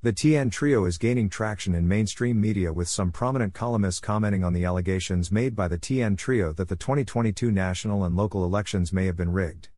The TN Trio is gaining traction in mainstream media with some prominent columnists commenting on the allegations made by the TN Trio that the 2022 national and local elections may have been rigged.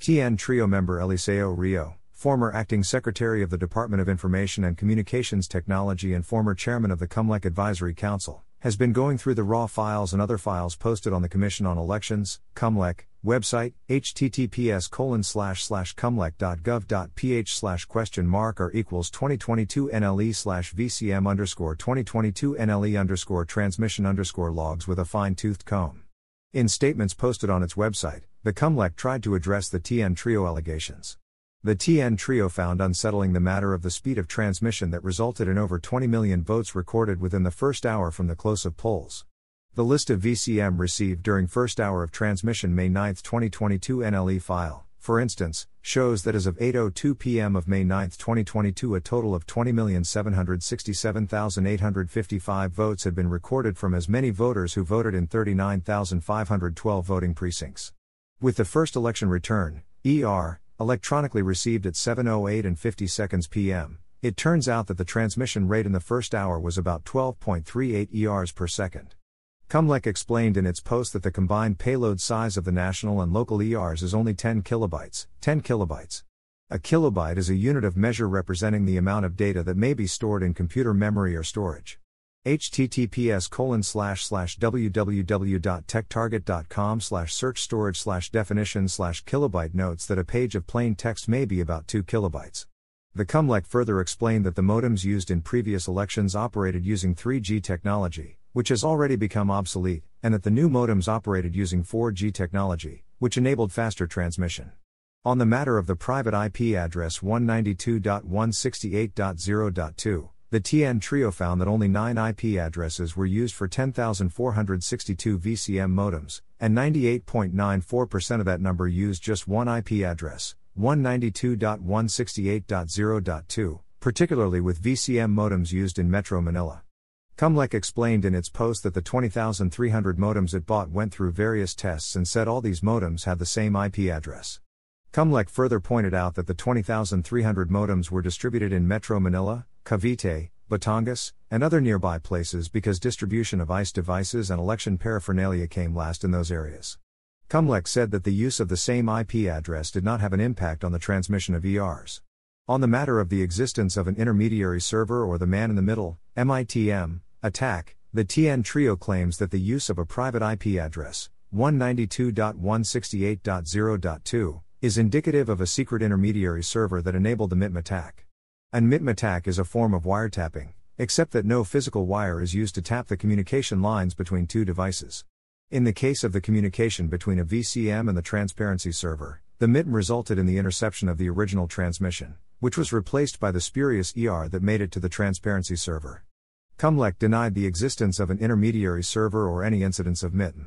TN Trio member Eliseo Rio, former acting secretary of the Department of Information and Communications Technology and former chairman of the COMELEC Advisory Council, has been going through the raw files and other files posted on the Commission on Elections, COMELEC, website, https colon slash slash comelec.gov.ph slash question mark or equals 2022 NLE slash VCM underscore 2022 NLE underscore transmission underscore logs with a fine-toothed comb. In statements posted on its website, the COMELEC tried to address the TN Trio allegations. The TN trio found unsettling the matter of the speed of transmission that resulted in over 20 million votes recorded within the first hour from the close of polls. The list of VCM received during first hour of transmission May 9, 2022 NLE file, for instance, shows that as of 8:02 p.m. of May 9, 2022 a total of 20,767,855 votes had been recorded from as many voters who voted in 39,512 voting precincts. With the first election return, ER, electronically received at 7:08 and 50 seconds p.m. It turns out that the transmission rate in the first hour was about 12.38 ERs per second. COMELEC explained in its post that the combined payload size of the national and local ERs is only 10 kilobytes, 10 kilobytes. A kilobyte is a unit of measure representing the amount of data that may be stored in computer memory or storage https colon slash slash www.techtarget.com slash search storage slash definition slash kilobyte notes that a page of plain text may be about 2 kilobytes. The COMELEC further explained that the modems used in previous elections operated using 3G technology, which has already become obsolete, and that the new modems operated using 4G technology, which enabled faster transmission. On the matter of the private IP address 192.168.0.2, the TN Trio found that only 9 IP addresses were used for 10,462 VCM modems, and 98.94% of that number used just one IP address, 192.168.0.2, particularly with VCM modems used in Metro Manila. COMELEC explained in its post that the 20,300 modems it bought went through various tests and said all these modems had the same IP address. COMELEC further pointed out that the 20,300 modems were distributed in Metro Manila, Cavite, Batangas, and other nearby places because distribution of ICE devices and election paraphernalia came last in those areas. COMELEC said that the use of the same IP address did not have an impact on the transmission of ERs. On the matter of the existence of an intermediary server or the man in the middle, MITM, attack, the TN Trio claims that the use of a private IP address, 192.168.0.2, is indicative of a secret intermediary server that enabled the MITM attack. An MITM attack is a form of wiretapping, except that no physical wire is used to tap the communication lines between two devices. In the case of the communication between a VCM and the transparency server, the MITM resulted in the interception of the original transmission, which was replaced by the spurious ER that made it to the transparency server. COMELEC denied the existence of an intermediary server or any incidents of MITM.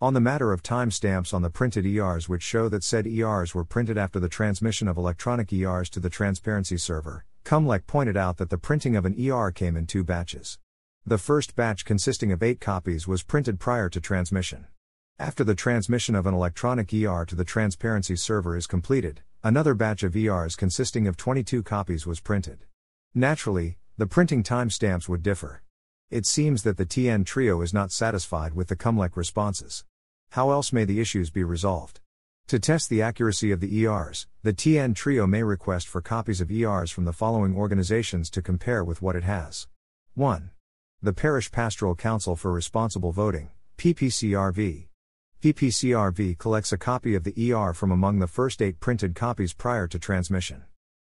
On the matter of timestamps on the printed ERs which show that said ERs were printed after the transmission of electronic ERs to the transparency server, Comelec pointed out that the printing of an ER came in two batches. The first batch consisting of eight copies was printed prior to transmission. After the transmission of an electronic ER to the transparency server is completed, another batch of ERs consisting of 22 copies was printed. Naturally, the printing timestamps would differ. It seems that the TN trio is not satisfied with the Comelec responses. How else may the issues be resolved? To test the accuracy of the ERs, the TN trio may request for copies of ERs from the following organizations to compare with what it has. 1. The Parish Pastoral Council for Responsible Voting, PPCRV. PPCRV collects a copy of the ER from among the first eight printed copies prior to transmission.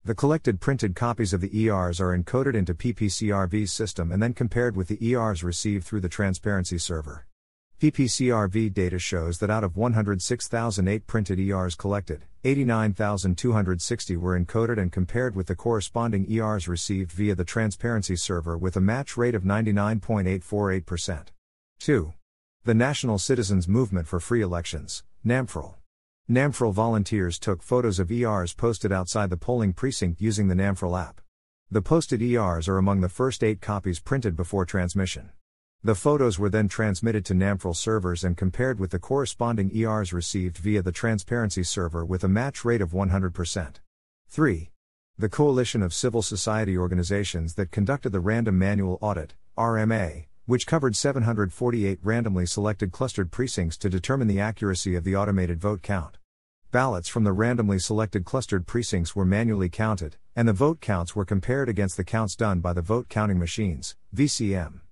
The collected printed copies of the ERs are encoded into PPCRV's system and then compared with the ERs received through the transparency server. PPCRV data shows that out of 106,008 printed ERs collected, 89,260 were encoded and compared with the corresponding ERs received via the transparency server with a match rate of 99.848%. 2. The National Citizens Movement for Free Elections, NAMFREL. NAMFREL volunteers took photos of ERs posted outside the polling precinct using the NAMFREL app. The posted ERs are among the first eight copies printed before transmission. The photos were then transmitted to NAMFREL servers and compared with the corresponding ERs received via the transparency server with a match rate of 100%. 3. The Coalition of Civil Society Organizations that conducted the Random Manual Audit, RMA, which covered 748 randomly selected clustered precincts to determine the accuracy of the automated vote count. Ballots from the randomly selected clustered precincts were manually counted, and the vote counts were compared against the counts done by the vote counting machines, VCM.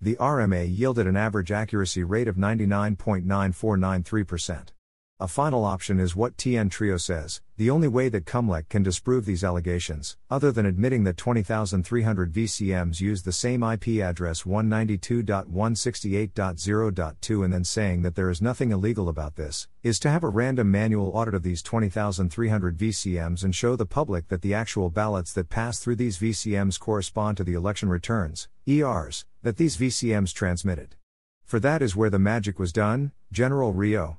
The RMA yielded an average accuracy rate of 99.9493%. A final option is what TN Trio says the only way that Comelec can disprove these allegations, other than admitting that 20,300 VCMs use the same IP address 192.168.0.2 and then saying that there is nothing illegal about this, is to have a random manual audit of these 20,300 VCMs and show the public that the actual ballots that pass through these VCMs correspond to the election returns, ERs, that these VCMs transmitted. For that is where the magic was done, General Rio,